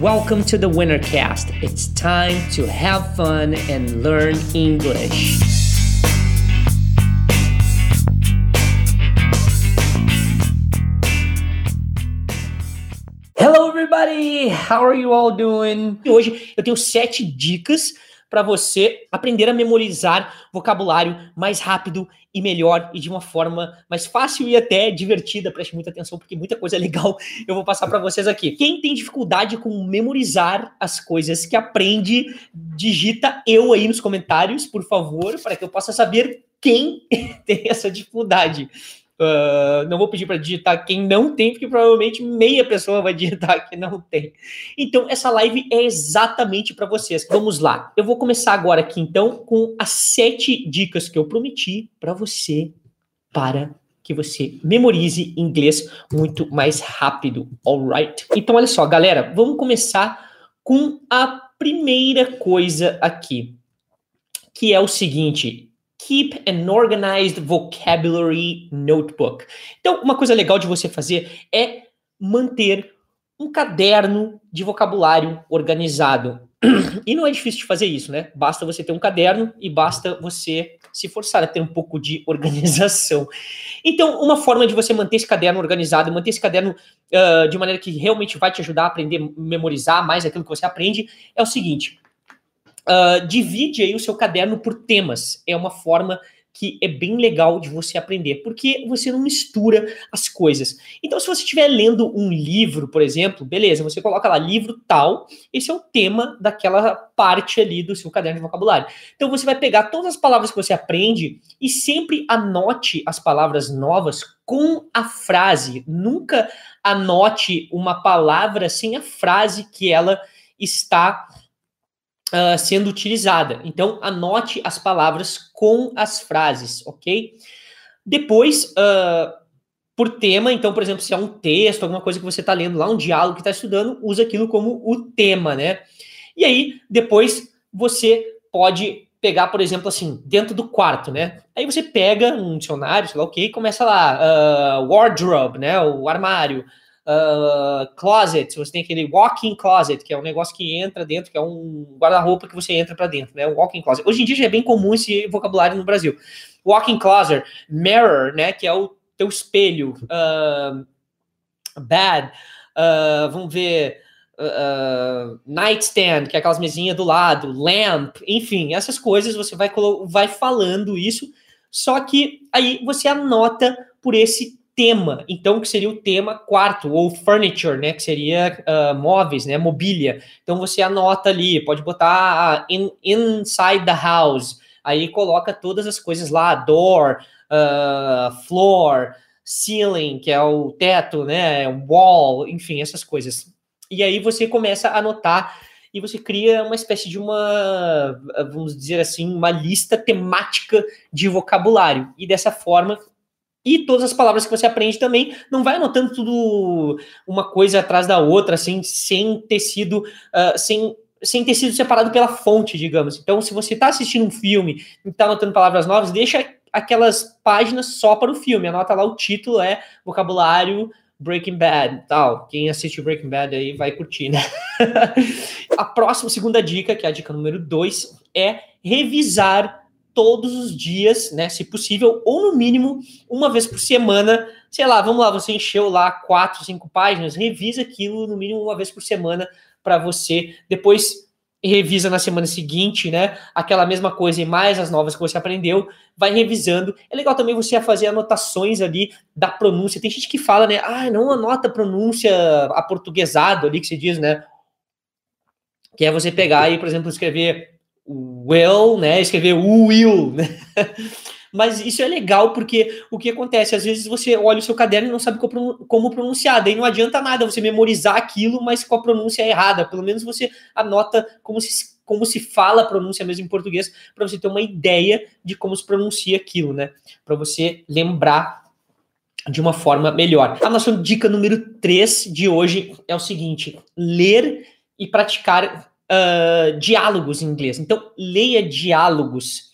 Welcome to the Wintercast. It's time to have fun and learn English. Hello, everybody! How are you all doing? Hoje eu tenho sete dicas para você aprender a memorizar vocabulário mais rápido e melhor e de uma forma mais fácil e até divertida. Preste muita atenção porque muita coisa legal eu vou passar para vocês aqui. Quem tem dificuldade com memorizar as coisas que aprende, digita eu aí nos comentários, por favor, para que eu possa saber quem tem essa dificuldade. Uh, não vou pedir para digitar quem não tem, porque provavelmente meia pessoa vai digitar que não tem. Então, essa live é exatamente para vocês. Vamos lá. Eu vou começar agora aqui, então, com as sete dicas que eu prometi para você para que você memorize inglês muito mais rápido, alright? Então, olha só, galera, vamos começar com a primeira coisa aqui, que é o seguinte: Keep an organized vocabulary notebook. Então, uma coisa legal de você fazer é manter um caderno de vocabulário organizado. E não é difícil de fazer isso, né? Basta você ter um caderno e basta você se forçar a ter um pouco de organização. Então, uma forma de você manter esse caderno organizado, manter esse caderno uh, de maneira que realmente vai te ajudar a aprender, memorizar mais aquilo que você aprende, é o seguinte: Uh, divide aí o seu caderno por temas. É uma forma que é bem legal de você aprender, porque você não mistura as coisas. Então, se você estiver lendo um livro, por exemplo, beleza, você coloca lá livro tal, esse é o tema daquela parte ali do seu caderno de vocabulário. Então, você vai pegar todas as palavras que você aprende e sempre anote as palavras novas com a frase. Nunca anote uma palavra sem a frase que ela está uh, sendo utilizada. Então, anote as palavras com as frases, ok? Depois, uh, por tema, então, por exemplo, se é um texto, alguma coisa que você está lendo lá, um diálogo que está estudando, usa aquilo como o tema, né? E aí, depois, você pode pegar, por exemplo, assim, dentro do quarto, né? Aí você pega um dicionário, sei lá o que, e começa lá, uh, wardrobe, né? O armário uh, closet, você tem aquele walk-in closet, que é um negócio que entra dentro, que é um guarda-roupa que você entra para dentro, né? Um walk-in closet. Hoje em dia já é bem comum esse vocabulário no Brasil. Walk-in closet, mirror, né? Que é o teu espelho. Uh, bad, uh, vamos ver. Uh, nightstand, que é aquelas mesinhas do lado, lamp, enfim, essas coisas você vai, vai falando isso, só que aí você anota por esse tema, então que seria o tema quarto ou furniture, né, que seria uh, móveis, né, mobília. Então você anota ali, pode botar in, inside the house, aí coloca todas as coisas lá, door, uh, floor, ceiling, que é o teto, né, wall, enfim, essas coisas. E aí você começa a anotar e você cria uma espécie de uma, vamos dizer assim, uma lista temática de vocabulário. E dessa forma e todas as palavras que você aprende também, não vai anotando tudo uma coisa atrás da outra, assim, sem ter sido, uh, sem, sem ter sido separado pela fonte, digamos. Então, se você está assistindo um filme e está anotando palavras novas, deixa aquelas páginas só para o filme, anota lá o título, é vocabulário Breaking Bad, tal. Quem assiste Breaking Bad aí vai curtir, né? a próxima, segunda dica, que é a dica número dois, é revisar todos os dias, né, se possível, ou no mínimo uma vez por semana. Sei lá, vamos lá, você encheu lá quatro, cinco páginas, revisa aquilo no mínimo uma vez por semana para você. Depois revisa na semana seguinte, né? Aquela mesma coisa e mais as novas que você aprendeu, vai revisando. É legal também você fazer anotações ali da pronúncia. Tem gente que fala, né? Ah, não anota a pronúncia aportuguesado ali que se diz, né? Que é você pegar e, por exemplo, escrever will, né? Escrever will, né? Mas isso é legal porque o que acontece? Às vezes você olha o seu caderno e não sabe como pronunciar, daí não adianta nada você memorizar aquilo, mas com a pronúncia errada. Pelo menos você anota como se, como se fala a pronúncia mesmo em português, para você ter uma ideia de como se pronuncia aquilo, né? Para você lembrar de uma forma melhor. A nossa dica número 3 de hoje é o seguinte: ler e praticar uh, diálogos em inglês. Então, leia diálogos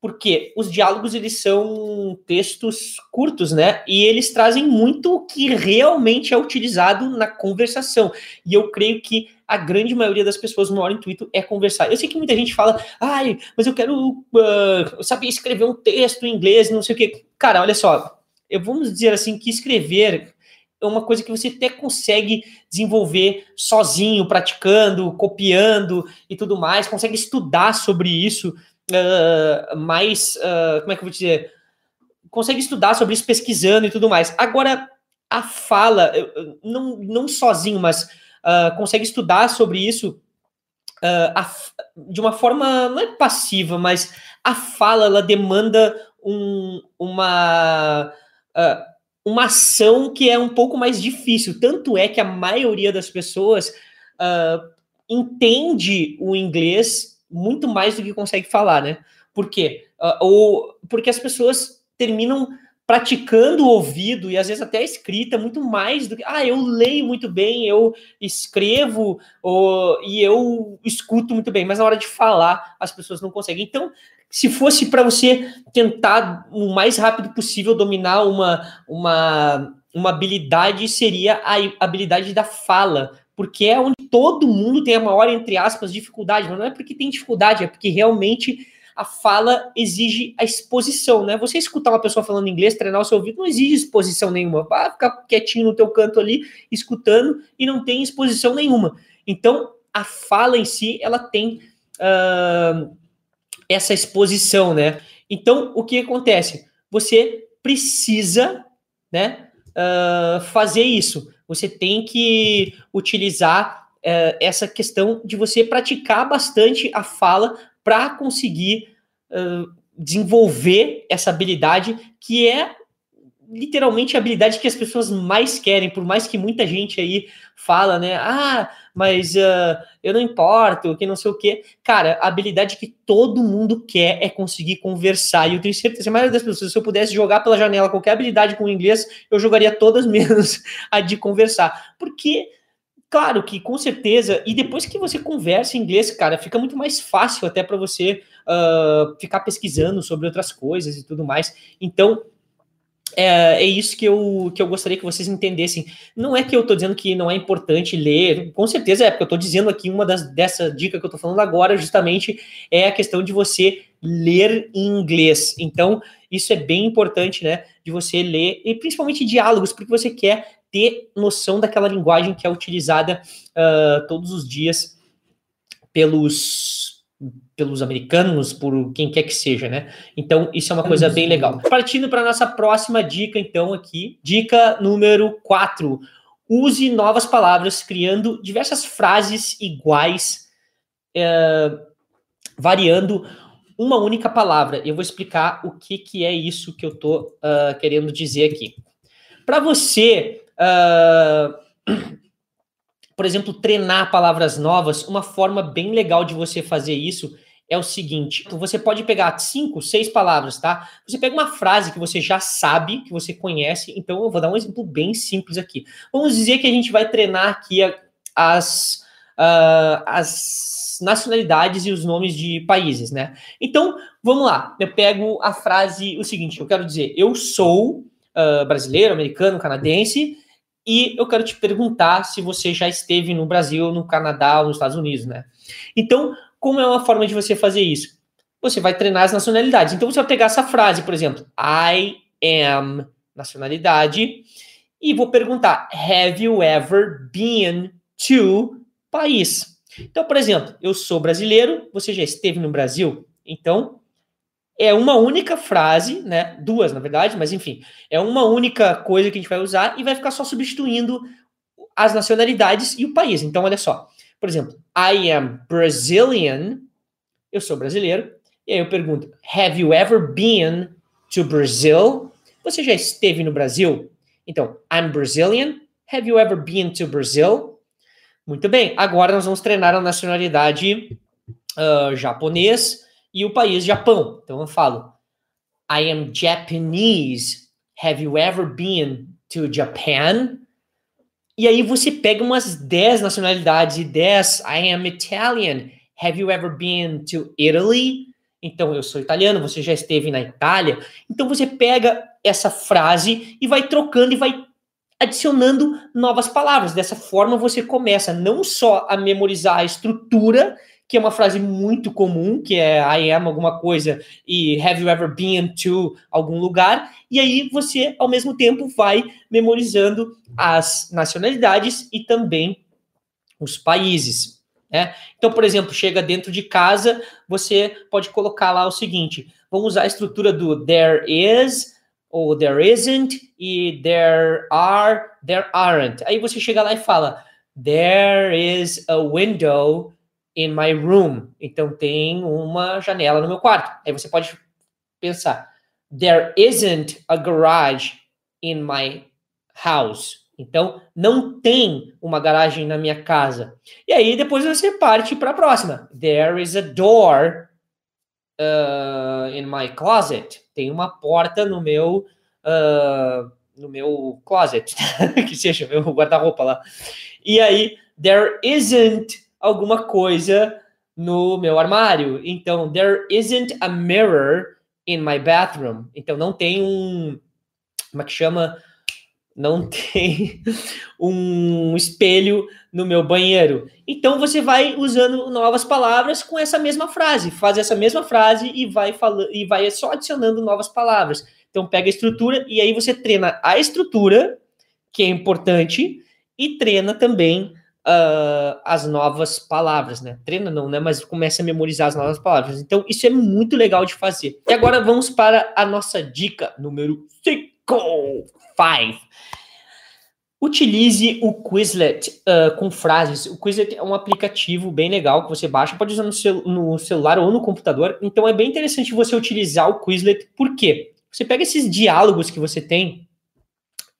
Porque os diálogos eles são textos curtos, né? E eles trazem muito o que realmente é utilizado na conversação. E eu creio que a grande maioria das pessoas, no maior intuito é conversar. Eu sei que muita gente fala, ai, mas eu quero uh, saber escrever um texto em inglês, não sei o quê. Cara, olha só, eu vamos dizer assim que escrever é uma coisa que você até consegue desenvolver sozinho, praticando, copiando e tudo mais, consegue estudar sobre isso uh, mais, uh, como é que eu vou dizer, consegue estudar sobre isso pesquisando e tudo mais. Agora, a fala, não, não sozinho, mas uh, consegue estudar sobre isso a, de uma forma, não é passiva, mas a fala, ela demanda um, uma uma ação que é um pouco mais difícil. Tanto é que a maioria das pessoas uh, entende o inglês muito mais do que consegue falar, né? Por quê? Uh, ou, porque as pessoas terminam praticando o ouvido e às vezes até a escrita muito mais do que ah eu leio muito bem eu escrevo ou, e eu escuto muito bem mas na hora de falar as pessoas não conseguem então se fosse para você tentar o mais rápido possível dominar uma, uma, uma habilidade, seria a habilidade da fala, porque é onde todo mundo tem a maior, entre aspas, dificuldade. Mas não é porque tem dificuldade, é porque realmente a fala exige a exposição, né? Você escutar uma pessoa falando inglês, treinar o seu ouvido, não exige exposição nenhuma. Vai ficar quietinho no teu canto ali, escutando, e não tem exposição nenhuma. Então, a fala em si, ela tem... Uh, essa exposição, né? Então, o que acontece? Você precisa, né, uh, fazer isso. Você tem que utilizar uh, essa questão de você praticar bastante a fala para conseguir uh, desenvolver essa habilidade que é literalmente a habilidade que as pessoas mais querem, por mais que muita gente aí fala, né? Ah, mas uh, eu não importo, que não sei o quê. Cara, a habilidade que todo mundo quer é conseguir conversar. E eu tenho certeza, a maioria das pessoas, se eu pudesse jogar pela janela qualquer habilidade com inglês, eu jogaria todas menos a de conversar. Porque Claro que com certeza, e depois que você conversa em inglês, cara, fica muito mais fácil até para você uh, ficar pesquisando sobre outras coisas e tudo mais. Então, é, é, isso que eu, que eu gostaria que vocês entendessem. Não é que eu estou dizendo que não é importante ler, com certeza é, porque eu estou dizendo aqui uma das, dessa dica que eu estou falando agora, justamente, é a questão de você ler em inglês. Então, isso é bem importante, né? De você ler, e principalmente diálogos, porque você quer ter noção daquela linguagem que é utilizada uh, todos os dias pelos pelos americanos, por quem quer que seja, né? Então, isso é uma coisa bem legal. Partindo para nossa próxima dica, então, aqui. Dica número 4. Use novas palavras, criando diversas frases iguais, é, variando uma única palavra. Eu vou explicar o que, que é isso que eu estou uh, ah, querendo dizer aqui. Para você. Uh, por exemplo, treinar palavras novas, uma forma bem legal de você fazer isso é o seguinte: você pode pegar cinco, seis palavras, tá? Você pega uma frase que você já sabe, que você conhece. Então, eu vou dar um exemplo bem simples aqui. Vamos dizer que a gente vai treinar aqui as, uh, as nacionalidades e os nomes de países, né? Então, vamos lá. Eu pego a frase, o seguinte: eu quero dizer, eu sou uh, brasileiro, americano, canadense e eu quero te perguntar se você já esteve no Brasil, no Canadá ou nos Estados Unidos, né? Então, como é uma forma de você fazer isso? Você vai treinar as nacionalidades. Então, você vai pegar essa frase, por exemplo, I am nacionalidade, e vou perguntar, have you ever been to país? Então, por exemplo, eu sou brasileiro, você já esteve no Brasil? Então, é uma única frase, né? Duas, na verdade, mas enfim, é uma única coisa que a gente vai usar e vai ficar só substituindo as nacionalidades e o país. Então, olha só. Por exemplo, I am Brazilian. Eu sou brasileiro. E aí eu pergunto: Have you ever been to Brazil? Você já esteve no Brasil? Então, I'm Brazilian. Have you ever been to Brazil? Muito bem. Agora nós vamos treinar a nacionalidade uh, japonês e o país Japão. Então eu falo, I am Japanese. Have you ever been to Japan? E aí você pega umas 10 nacionalidades e 10. I am Italian. Have you ever been to Italy? Então, eu sou italiano, você já esteve na Itália. Então, você pega essa frase e vai trocando e vai adicionando novas palavras. Dessa forma, você começa não só a memorizar a estrutura, que é uma frase muito comum, que é I am alguma coisa e have you ever been to algum lugar, e aí você, ao mesmo tempo, vai memorizando as nacionalidades e também os países. Né? Então, por exemplo, chega dentro de casa, você pode colocar lá o seguinte: vamos usar a estrutura do there is, ou there isn't, e there are, there aren't. Aí você chega lá e fala: There is a window in my room. Então tem uma janela no meu quarto. Aí você pode pensar: There isn't a garage in my house. Então, não tem uma garagem na minha casa. E aí, depois você parte para a próxima. There is a door uh, in my closet. Tem uma porta no meu, uh, no meu closet, que seja, meu guarda-roupa lá. E aí, there isn't alguma coisa no meu armário. Então, there isn't a mirror in my bathroom. Então, não tem um. Como é que chama? não tem um espelho no meu banheiro. Então você vai usando novas palavras com essa mesma frase, faz essa mesma frase e vai falando e vai só adicionando novas palavras. Então pega a estrutura e aí você treina a estrutura, que é importante, e treina também uh, as novas palavras, né? Treina não, né? Mas começa a memorizar as novas palavras. Então isso é muito legal de fazer. E agora vamos para a nossa dica número 5. 5. Utilize o Quizlet uh, com frases. O Quizlet é um aplicativo bem legal que você baixa, pode usar no, cel no, celular ou no computador. Então é bem interessante você utilizar o Quizlet. Por quê? Você pega esses diálogos que você tem.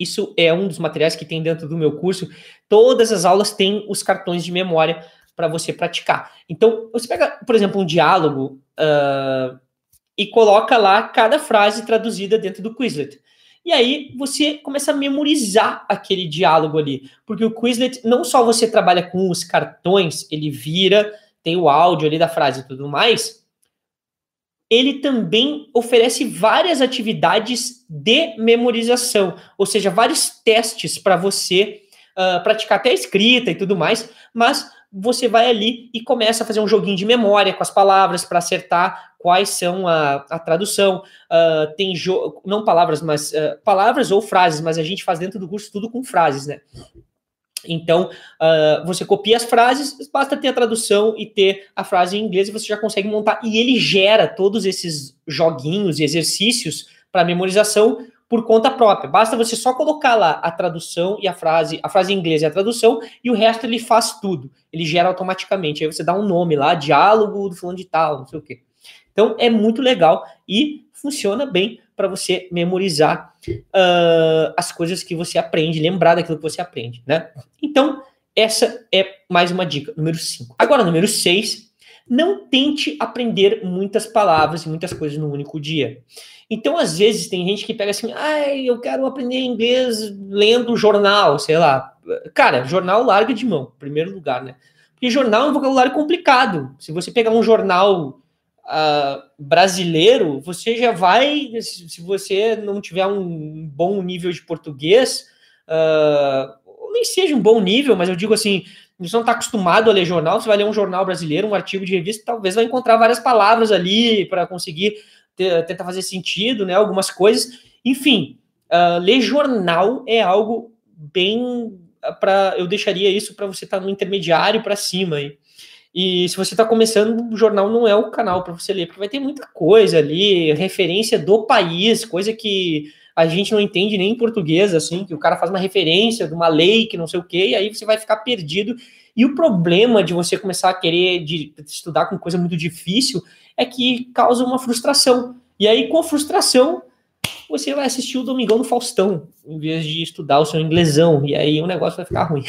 Isso é um dos materiais que tem dentro do meu curso. Todas as aulas têm os cartões de memória para você praticar. Então, você pega, por exemplo, um diálogo uh, e coloca lá cada frase traduzida dentro do Quizlet. E aí você começa a memorizar aquele diálogo ali. Porque o Quizlet, não só você trabalha com os cartões, ele vira, tem o áudio ali da frase e tudo mais, ele também oferece várias atividades de memorização, ou seja, vários testes para você uh, praticar até escrita e tudo mais, mas você vai ali e começa a fazer um joguinho de memória com as palavras para acertar quais são a, a tradução. Uh, tem não palavras, mas uh, palavras ou frases, mas a gente faz dentro do curso tudo com frases, né? Então, uh, você copia as frases, basta ter a tradução e ter a frase em inglês e você já consegue montar. E ele gera todos esses joguinhos e exercícios para memorização por conta própria. Basta você só colocar lá a tradução e a frase, a frase em inglês e a tradução, e o resto ele faz tudo. Ele gera automaticamente. Aí você dá um nome lá, diálogo do fulano de tal, não sei o quê. Então é muito legal e funciona bem para você memorizar uh, as coisas que você aprende, lembrar daquilo que você aprende, né? Então, essa é mais uma dica, número 5. Agora, número 6, não tente aprender muitas palavras e muitas coisas no único dia. Então, às vezes, tem gente que pega assim, ai, eu quero aprender inglês lendo jornal, sei lá. Cara, jornal larga de mão, primeiro lugar, né? Porque jornal é um vocabulário complicado. Se você pegar um jornal uh, brasileiro, você já vai, se você não tiver um bom nível de português, uh, nem seja um bom nível, mas eu digo assim, você não está acostumado a ler jornal, você vai ler um jornal brasileiro, um artigo de revista, talvez vai encontrar várias palavras ali para conseguir tentar fazer sentido, né? Algumas coisas. Enfim, uh, ler jornal é algo bem para eu deixaria isso para você estar tá no intermediário para cima aí. E se você está começando, o jornal não é o canal para você ler, porque vai ter muita coisa ali, referência do país, coisa que a gente não entende nem em português, assim, que o cara faz uma referência de uma lei que não sei o quê, e aí você vai ficar perdido. E o problema de você começar a querer de, estudar com coisa muito difícil é que causa uma frustração. E aí, com a frustração, você vai assistir o Domingão no Faustão, em vez de estudar o seu inglesão, e aí o negócio vai ficar ruim.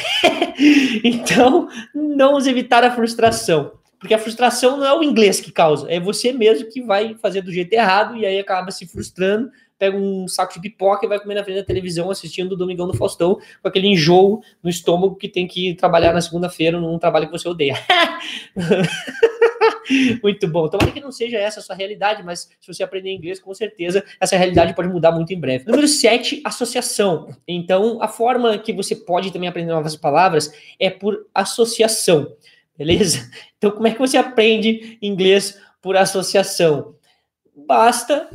então, não evitar a frustração. Porque a frustração não é o inglês que causa, é você mesmo que vai fazer do jeito errado e aí acaba se frustrando, pega um saco de pipoca e vai comer na frente da televisão assistindo o Domingão do Faustão com aquele enjoo no estômago que tem que trabalhar na segunda-feira num trabalho que você odeia. muito bom. Tomara que não seja essa a sua realidade, mas se você aprender inglês, com certeza essa realidade pode mudar muito em breve. Número 7, associação. Então, a forma que você pode também aprender novas palavras é por associação, beleza? Então, como é que você aprende inglês por associação? Basta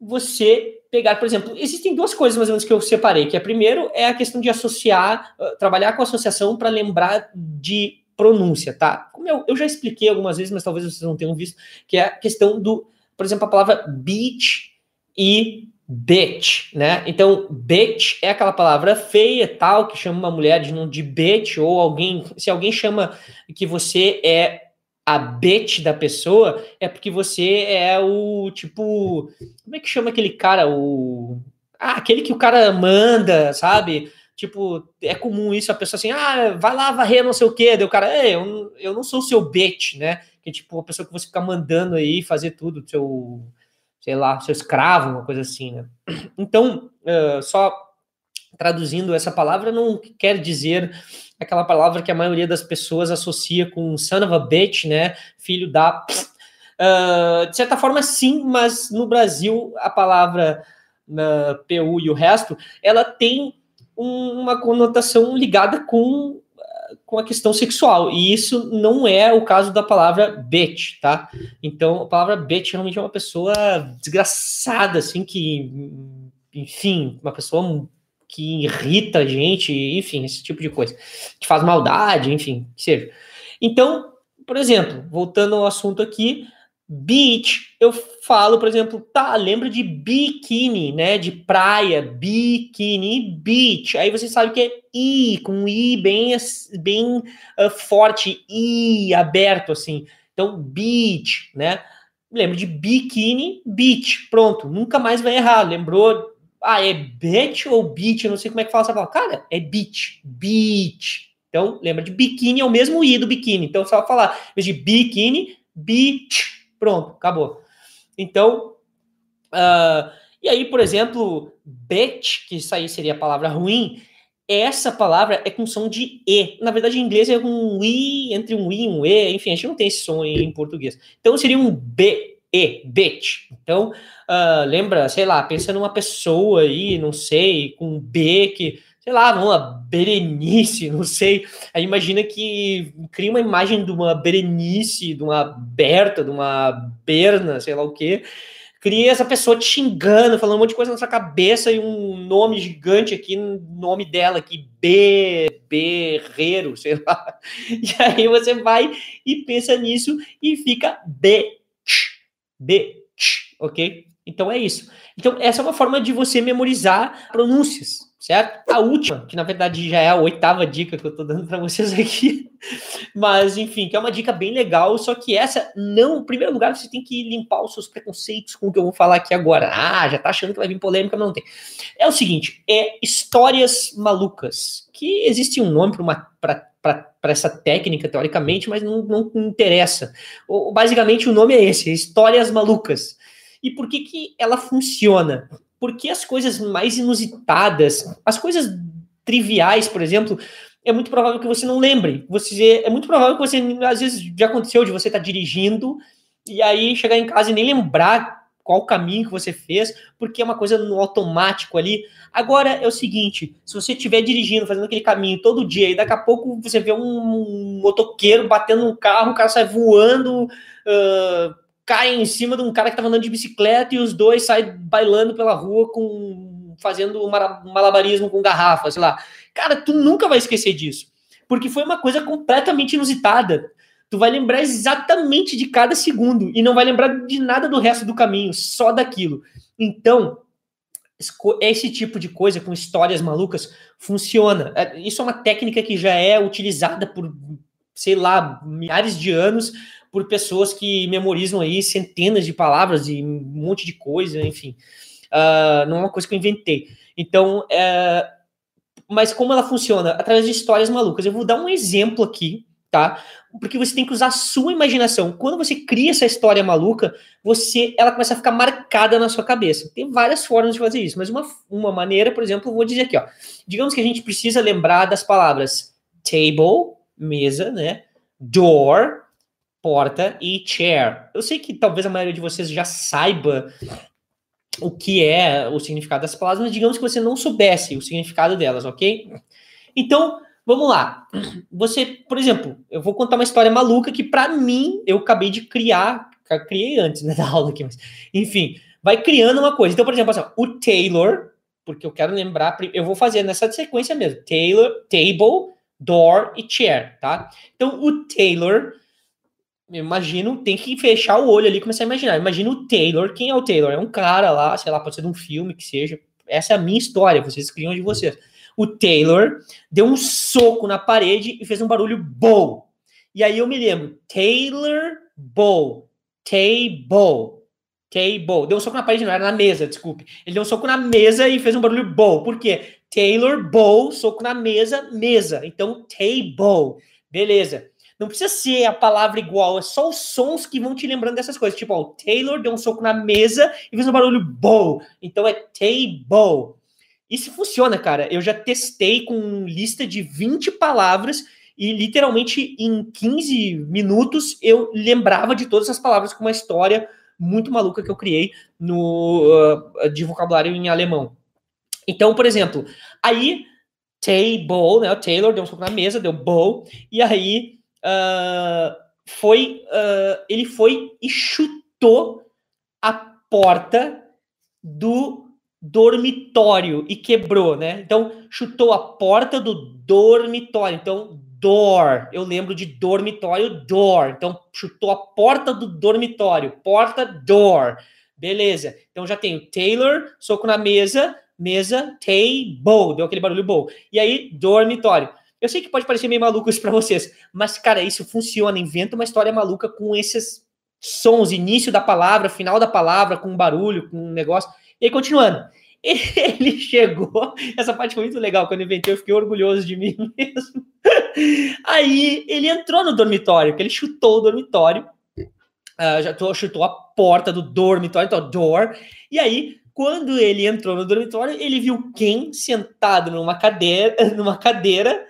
você pegar, por exemplo, existem duas coisas mais ou menos que eu separei, que é primeiro é a questão de associar, uh, trabalhar com associação para lembrar de pronúncia, tá? Como eu, eu já expliquei algumas vezes, mas talvez vocês não tenham visto, que é a questão do, por exemplo, a palavra beach e bitch, né? Então, bitch é aquela palavra feia, tal, que chama uma mulher de, de bitch, ou alguém, se alguém chama que você é a bitch da pessoa, é porque você é o, tipo, como é que chama aquele cara, o... Ah, aquele que o cara manda, sabe? Tipo, é comum isso, a pessoa assim, ah, vai lá varrer não sei o quê. Daí o cara, eu, eu não sou o seu bitch, né? Que tipo, a pessoa que você fica mandando aí fazer tudo, seu, sei lá, seu escravo, uma coisa assim, né? Então, uh, só traduzindo essa palavra não quer dizer aquela palavra que a maioria das pessoas associa com son of a bitch, né? Filho da. Uh, de certa forma, sim, mas no Brasil a palavra uh, PU e o resto, ela tem uma conotação ligada com, com a questão sexual. E isso não é o caso da palavra bitch, tá? Então, a palavra bitch realmente é uma pessoa desgraçada, assim, que, enfim, uma pessoa que irrita a gente, enfim, esse tipo de coisa. Que faz maldade, enfim, que seja. Então, por exemplo, voltando ao assunto aqui, Beach, eu falo, por exemplo, tá, lembra de biquíni, né? De praia, biquíni, beach. Aí você sabe que é I, com I bem, bem uh, forte, I aberto, assim. Então, beach, né? Lembra de biquíni, beach. Pronto, nunca mais vai errar. Lembrou? Ah, é beach ou beach? Eu não sei como é que fala essa palavra. Cara, é beach, beach. Então, lembra de biquíni, é o mesmo I do biquíni. Então, só falar, em vez de biquíni, beach Pronto, acabou. Então, uh, e aí, por exemplo, bet, que isso aí seria a palavra ruim, essa palavra é com som de E. Na verdade, em inglês é um I, entre um I e um E, enfim, a gente não tem esse som em português. Então seria um B, E, bet. Então, uh, lembra, sei lá, pensa numa pessoa aí, não sei, com B que sei lá, uma Berenice, não sei. Aí imagina que cria uma imagem de uma Berenice, de uma Berta, de uma Berna, sei lá o quê. Cria essa pessoa te xingando, falando um monte de coisa na sua cabeça e um nome gigante aqui, nome dela aqui, B, Berreiro, sei lá. E aí você vai e pensa nisso e fica B, B, ok? Então é isso. Então essa é uma forma de você memorizar pronúncias certo? A última, que na verdade já é a oitava dica que eu tô dando para vocês aqui, mas enfim, que é uma dica bem legal, só que essa não, em primeiro lugar, você tem que limpar os seus preconceitos com o que eu vou falar aqui agora. Ah, já tá achando que vai vir polêmica, mas não tem. É o seguinte, é histórias malucas, que existe um nome para uma para essa técnica, teoricamente, mas não, não interessa. O, basicamente, o nome é esse: Histórias Malucas. E por que, que ela funciona? Porque as coisas mais inusitadas, as coisas triviais, por exemplo, é muito provável que você não lembre. Você é muito provável que você às vezes já aconteceu de você estar tá dirigindo e aí chegar em casa e nem lembrar qual caminho que você fez, porque é uma coisa no automático ali. Agora é o seguinte, se você estiver dirigindo, fazendo aquele caminho todo dia e daqui a pouco você vê um motoqueiro batendo um carro, o cara sai voando, uh, cai em cima de um cara que tava andando de bicicleta e os dois saem bailando pela rua com fazendo malabarismo com garrafa, sei lá. Cara, tu nunca vai esquecer disso, porque foi uma coisa completamente inusitada. Tu vai lembrar exatamente de cada segundo e não vai lembrar de nada do resto do caminho, só daquilo. Então, esse tipo de coisa com histórias malucas funciona. É, isso é uma técnica que já é utilizada por, sei lá, milhares de anos por pessoas que memorizam aí centenas de palavras e um monte de coisa, enfim. Uh, não é uma coisa que eu inventei. Então, é... mas como ela funciona? Através de histórias malucas. Eu vou dar um exemplo aqui, tá? Porque você tem que usar a sua imaginação. Quando você cria essa história maluca, você, ela começa a ficar marcada na sua cabeça. Tem várias formas de fazer isso, mas uma, uma maneira, por exemplo, eu vou dizer aqui, ó. Digamos que a gente precisa lembrar das palavras table, mesa, né? Door, porta e chair. Eu sei que talvez a maioria de vocês já saiba o que é o significado das palavras, mas digamos que você não soubesse o significado delas, ok? Então, vamos lá. Você, por exemplo, eu vou contar uma história maluca que para mim eu acabei de criar, criei antes né, da aula aqui, mas enfim, vai criando uma coisa. Então, por exemplo, assim, o Taylor, porque eu quero lembrar, eu vou fazer nessa sequência mesmo. Taylor, table, door e chair, tá? Então, o Taylor imagino, tem que fechar o olho ali e começar a imaginar. Imagina o Taylor. Quem é o Taylor? É um cara lá, sei lá, pode ser de um filme que seja. Essa é a minha história, vocês criam de vocês. O Taylor deu um soco na parede e fez um barulho bow. E aí eu me lembro, Taylor Bow. Table. Table. Deu um soco na parede, não era na mesa, desculpe. Ele deu um soco na mesa e fez um barulho bow. Por quê? Taylor Bow, soco na mesa, mesa. Então, table. Beleza. Não precisa ser a palavra igual, é só os sons que vão te lembrando dessas coisas. Tipo, ó, o Taylor deu um soco na mesa e fez um barulho bow. Então é table. Isso funciona, cara. Eu já testei com lista de 20 palavras e literalmente em 15 minutos eu lembrava de todas as palavras com uma história muito maluca que eu criei no uh, de vocabulário em alemão. Então, por exemplo, aí table, né? O Taylor deu um soco na mesa, deu bow, e aí uh, foi uh, ele foi e chutou a porta do dormitório e quebrou, né? Então chutou a porta do dormitório. Então door, eu lembro de dormitório door. Então chutou a porta do dormitório, porta door. Beleza. Então já tenho Taylor, soco na mesa, mesa, table, deu aquele barulho bom. E aí dormitório. Eu sei que pode parecer meio maluco isso para vocês, mas, cara, isso funciona. Inventa uma história maluca com esses sons, início da palavra, final da palavra, com um barulho, com um negócio. E aí, continuando. Ele chegou. Essa parte foi muito legal. Quando eu inventei, eu fiquei orgulhoso de mim mesmo. Aí ele entrou no dormitório, porque ele chutou o dormitório. Uh, já tô, chutou a porta do dormitório, então, door. E aí, quando ele entrou no dormitório, ele viu quem sentado numa cadeira, numa cadeira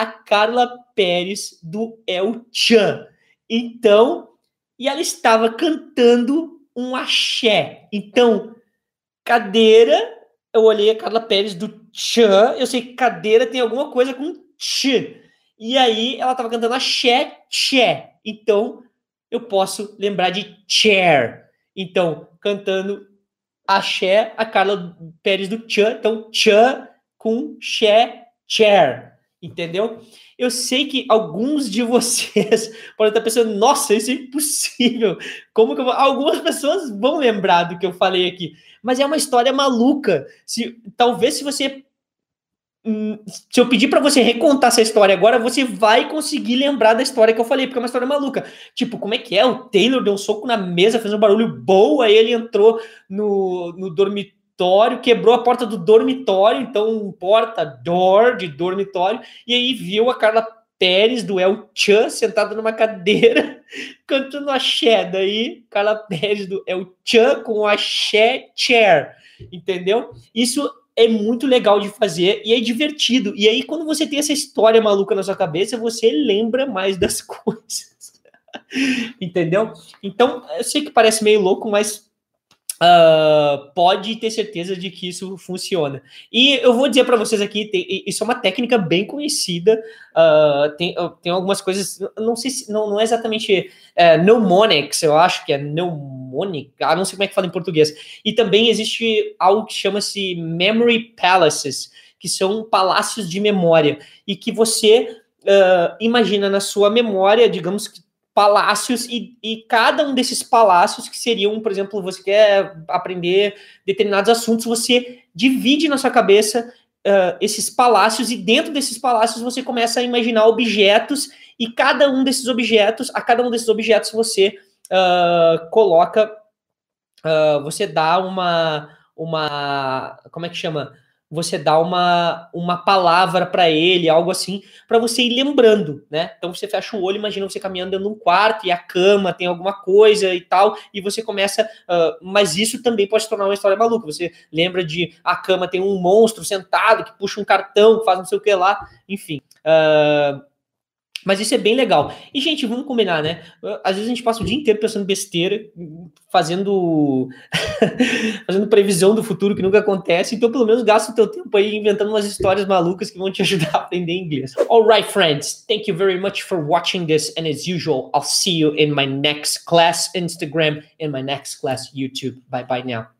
a Carla Pérez do El Chan. Então, e ela estava cantando um axé. Então, cadeira, eu olhei a Carla Pérez do Chan, eu sei que cadeira tem alguma coisa com ch. E aí ela estava cantando axé,ché. Então, eu posso lembrar de chair. Então, cantando axé, a Carla Pérez do Chan. Então, Chan com xé, chair entendeu? Eu sei que alguns de vocês podem estar pensando, nossa, isso é impossível. Como que eu vou... Algumas pessoas vão lembrar do que eu falei aqui, mas é uma história maluca. Se talvez se você hum, se eu pedir para você recontar essa história agora, você vai conseguir lembrar da história que eu falei, porque é uma história maluca. Tipo, como é que é? O Taylor deu um soco na mesa, fez um barulho bom, aí ele entrou no, no dormitório dormitório, quebrou a porta do dormitório, então porta, door, de dormitório, e aí viu a Carla Pérez do El Chan sentada numa cadeira cantando axé. Daí, Carla Pérez do El Chan com axé chair, entendeu? Isso é muito legal de fazer e é divertido. E aí, quando você tem essa história maluca na sua cabeça, você lembra mais das coisas. entendeu? Então, eu sei que parece meio louco, mas Uh, pode ter certeza de que isso funciona. E eu vou dizer para vocês aqui, tem, isso é uma técnica bem conhecida. Uh, tem, tem algumas coisas, não sei se não, não é exatamente é, mnemonics, eu acho que é mnemonic, ah, não sei como é que fala em português. E também existe algo que chama-se memory palaces, que são palácios de memória e que você uh, imagina na sua memória, digamos que palácios e, e, cada um desses palácios que seriam, por exemplo, você quer aprender determinados assuntos, você divide na sua cabeça uh, esses palácios e dentro desses palácios você começa a imaginar objetos e cada um desses objetos, a cada um desses objetos você uh, coloca, uh, você dá uma, uma, como é que chama? Você dá uma, uma palavra para ele, algo assim, para você ir lembrando, né? Então você fecha o olho, imagina você caminhando dentro de um quarto e a cama tem alguma coisa e tal, e você começa. Uh, mas isso também pode se tornar uma história maluca. Você lembra de a cama tem um monstro sentado que puxa um cartão, que faz não sei o que lá, enfim. Uh, Mas isso é bem legal. E, gente, vamos combinar, né? Às vezes a gente passa o dia inteiro pensando besteira, fazendo fazendo previsão do futuro que nunca acontece, então pelo menos gasta o teu tempo aí inventando umas histórias malucas que vão te ajudar a aprender inglês. Alright, friends, thank you very much for watching this, and as usual, I'll see you in my next class Instagram and my next class YouTube. Bye bye now.